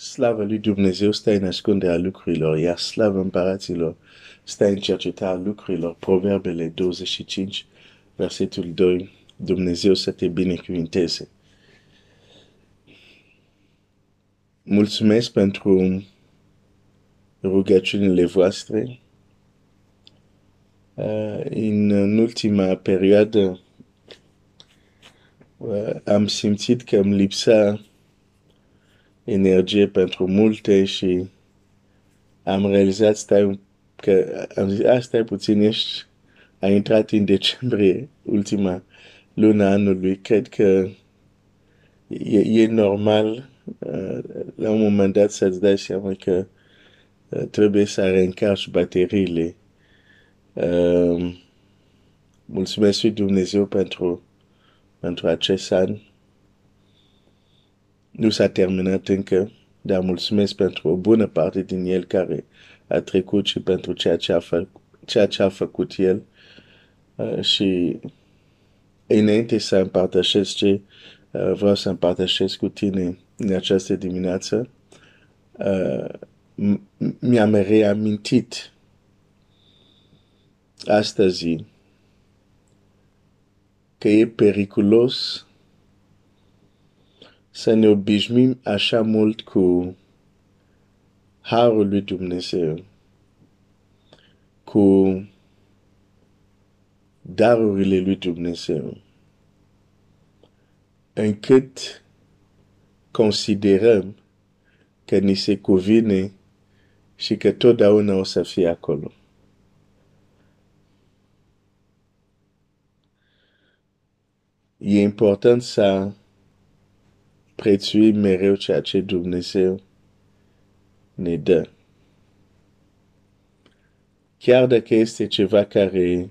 Slavă lui Dumnezeu stă în ascunderea lucrurilor, iar slavă împăraților stă în cercetarea lucrurilor. Proverbele 25, versetul 2. Dumnezeu să te binecuvinteze. Mulțumesc pentru rugăciunile voastre. Uh, în ultima perioadă uh, am simțit că îmi lipsa energie pentru multe și am realizat stai, că am zis, a, stai puțin, ești, a intrat în decembrie, ultima luna anului, cred că e, e normal uh, la un moment dat să-ți dai seama că uh, trebuie să reîncarci bateriile. Uh, mulțumesc lui Dumnezeu pentru, pentru acest an nu s-a terminat încă, dar mulțumesc pentru o bună parte din el care a trecut și pentru ceea ce a, fă, ceea ce a făcut el. Uh, și înainte să împărtășesc ce uh, vreau să împărtășesc cu tine în această dimineață, uh, mi-am reamintit astăzi că e periculos să ne obișnuim așa mult cu harul lui Dumnezeu, cu darurile lui Dumnezeu, încât considerăm că ni se cuvine și că totdeauna o să fie acolo. E important să prețui mereu ceea ce Dumnezeu ne dă. Chiar dacă este ceva care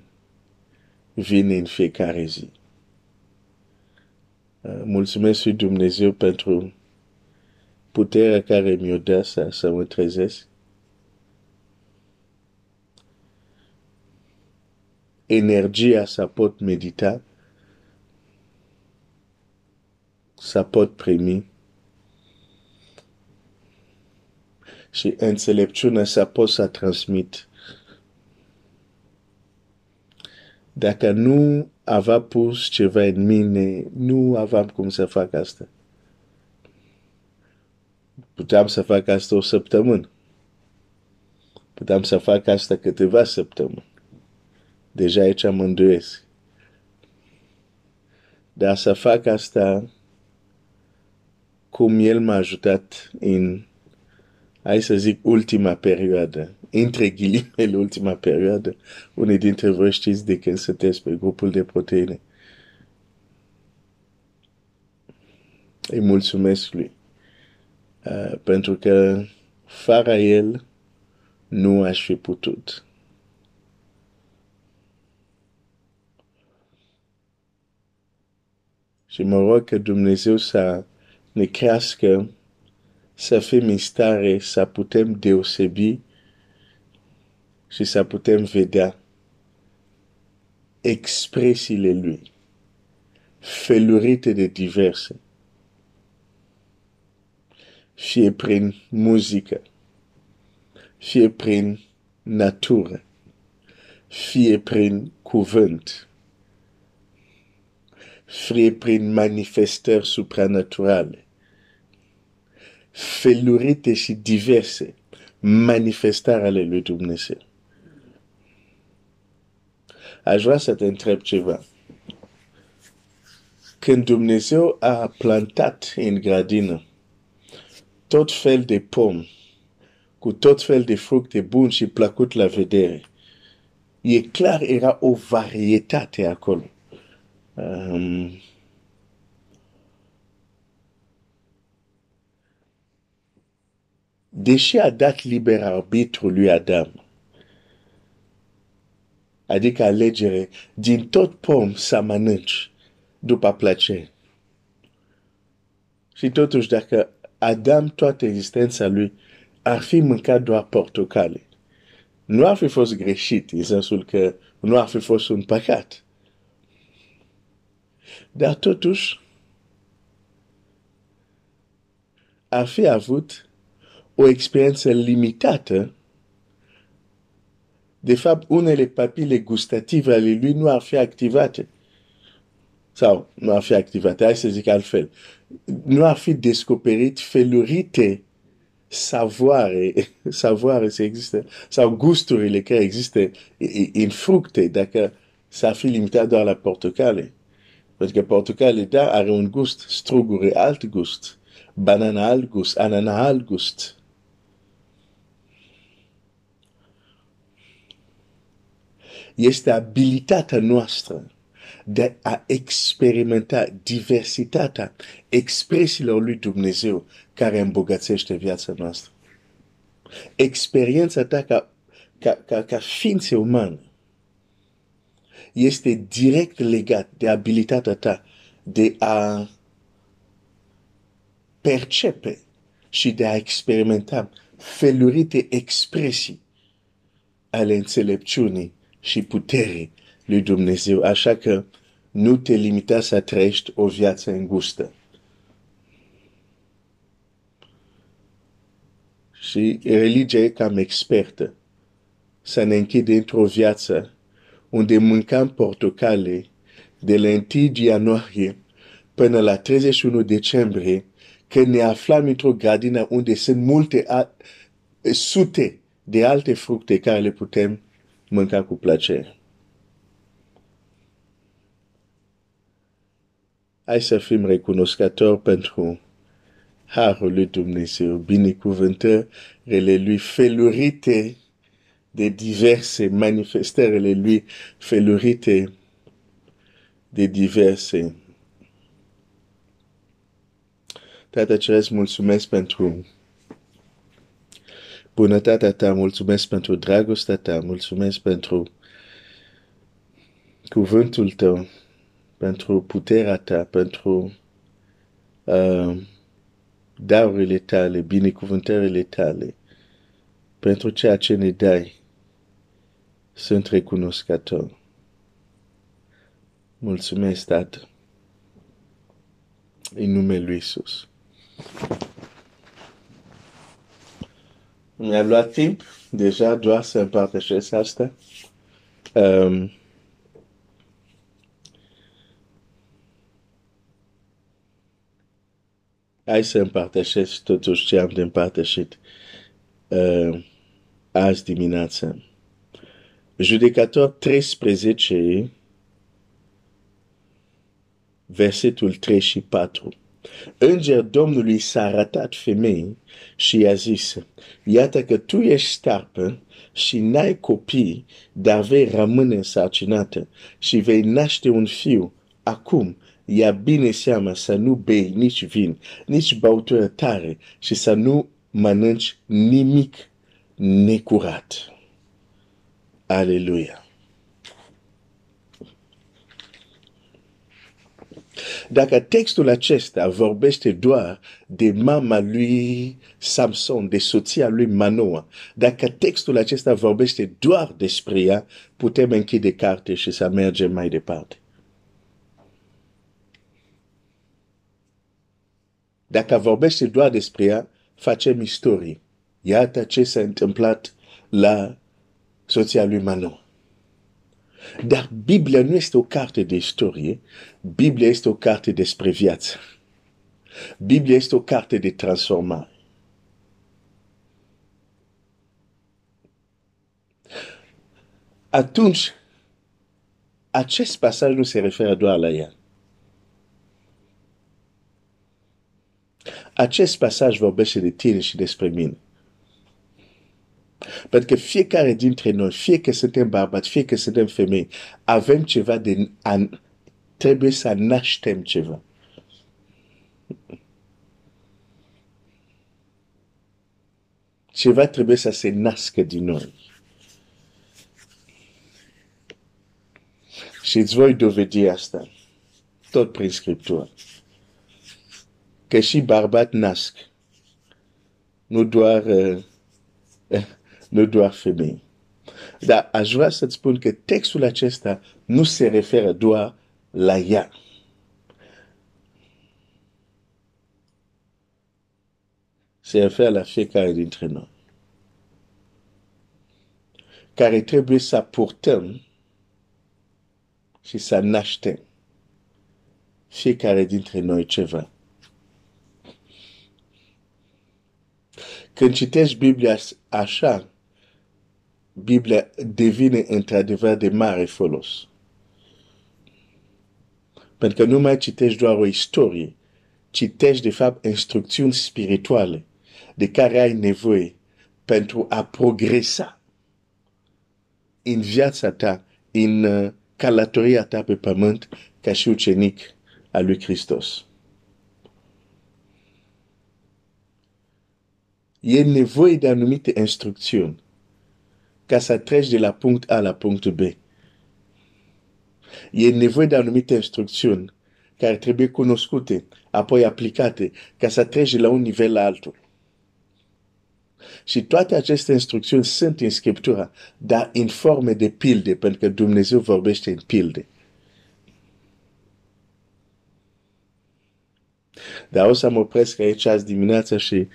vine în fiecare zi. Uh, mulțumesc lui Dumnezeu pentru puterea care mi-o dă să, să mă trezesc. Energia să pot medita să pot primi și înțelepciunea să pot să transmit. Dacă nu avea pus ceva în mine, nu aveam cum să fac asta. Puteam să fac asta o săptămână. Puteam să fac asta câteva săptămâni. Deja aici mă îndoiesc. Dar să fac asta cum El m-a ajutat în, hai să zic, ultima perioadă, între ghilimele ultima perioadă, unii dintre voi știți de când sunteți pe grupul de proteine. Îi mulțumesc lui. Uh, pentru că fără el nu aș fi putut. Și mă rog că Dumnezeu să ne crească să fim în stare să putem deosebi și să putem vedea expresiile lui, felurite de diverse, fie prin muzică, fie prin natură, fie prin cuvânt, fie prin manifestări supranaturale, felurite și diverse manifestări ale lui Dumnezeu. Aș vrea să te întreb ceva. Când Dumnezeu a plantat în grădină tot fel de pom, cu tot fel de fructe buni și plăcut la vedere, e clar era o varietate acolo. Um, deși a dat liber arbitru lui Adam, adică alegere, din tot pom să mănânci după plăcere. Și totuși, dacă Adam, toată existența lui, ar fi mâncat doar portocale, nu ar fi fost greșit, în sensul că nu ar fi fost un păcat. Dar totuși, ar fi avut o experiență limitată, de fapt, unele papile gustative ale lui nu ar fi activate. Sau nu ar fi activate, hai să zic altfel. Nu ar fi descoperit felurite savoare, savoare să existe, sau gusturile care există în fructe, dacă s-ar fi limitat doar la portocale. Pentru că portocale, da, are un gust, strugure alt gust, banana alt gust, anana alt gust. Este abilitatea noastră de a experimenta diversitatea expresiilor lui Dumnezeu care îmbogățește viața noastră. Experiența ta ca, ca, ca, ca ființe umane este direct legat de abilitatea ta de a percepe și de a experimenta felurite expresii ale înțelepciunii și puterii lui Dumnezeu. Așa că nu te limita să trăiești o viață îngustă. Și religia e cam expertă să ne închide într-o viață unde mâncam portocale de la 1 ianuarie până la 31 decembrie, când ne aflam într-o grădină unde sunt multe sute de alte fructe care le putem mânca cu plăcere. Hai să fim recunoscători pentru harul lui Dumnezeu, binecuvântările lui felurite de diverse manifestările lui felurite de diverse. Tată Ceresc, mulțumesc pentru bunătatea ta, mulțumesc pentru dragostea ta, mulțumesc pentru cuvântul tău, pentru puterea ta, pentru uh, darurile tale, binecuvântările tale, pentru ceea ce ne dai. Sunt recunoscător. Mulțumesc, Tată. În numele Lui Isus. Mi-a luat timp deja doar să împărtășesc asta. Um, hai să împărtășesc totuși ce am de împărtășit uh, azi dimineață. Judecator 13, versetul 3 și 4. Înger Domnului s-a arătat femei și i-a zis, iată că tu ești starpă și n-ai copii, dar vei rămâne însărcinată și vei naște un fiu. Acum, ia bine seama să nu bei nici vin, nici băutură tare și să nu mănânci nimic necurat. Aleluia! Dacă textul acesta vorbește doar de mama lui Samson, de soția lui Manoa, dacă textul acesta vorbește doar despre ea, putem închide carte și să mergem mai departe. Dacă vorbește doar despre ea, facem istorie. Iată ce s-a întâmplat la soția lui Manoa. Dar Biblia nu este o carte de istorie, Biblia este o carte despre viață. Biblia este o carte de transformare. Atunci, acest pasaj nu se referă doar la ea. Acest pasaj vorbește de tine și despre mine. Pentru că fiecare dintre noi, fie că suntem bărbați, fie că suntem femei, avem ceva de... An, trebuie să naștem ceva. Ceva trebuie să se nască din noi. Și îți voi dovedi asta. Tot prin Scriptură. Că și bărbat nasc. Nu doar uh, nu doar femei. Dar aș vrea să-ți spun că textul acesta nu se referă doar la ea. se referă la fiecare dintre noi. Care trebuie să purtăm și să naștem fiecare dintre noi ceva. Când citești Biblia așa, Biblia devine într-adevăr de mare folos. Pentru că nu mai citești doar o istorie, citești de fapt instrucțiuni spirituale de care ai nevoie pentru a progresa în viața ta, în uh, călătoria ta pe pământ ca și ucenic al lui Hristos. E nevoie de anumite instrucțiuni ca să treci de la punct A la punct B. E nevoie de anumite instrucțiuni care trebuie cunoscute, apoi aplicate, ca să treci de la un nivel la altul. Și toate aceste instrucțiuni sunt în Scriptura, dar în forme de pilde, pentru că Dumnezeu vorbește în pilde. Dar o să mă opresc aici azi dimineața și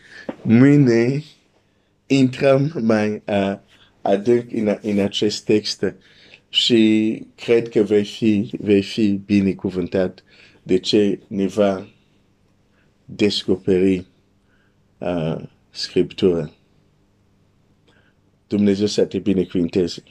mâine intrăm mai uh, adânc în, în acest text și cred că vei fi, vei fi binecuvântat de ce ne va descoperi uh, Scriptura. Dumnezeu să te binecuvinteze.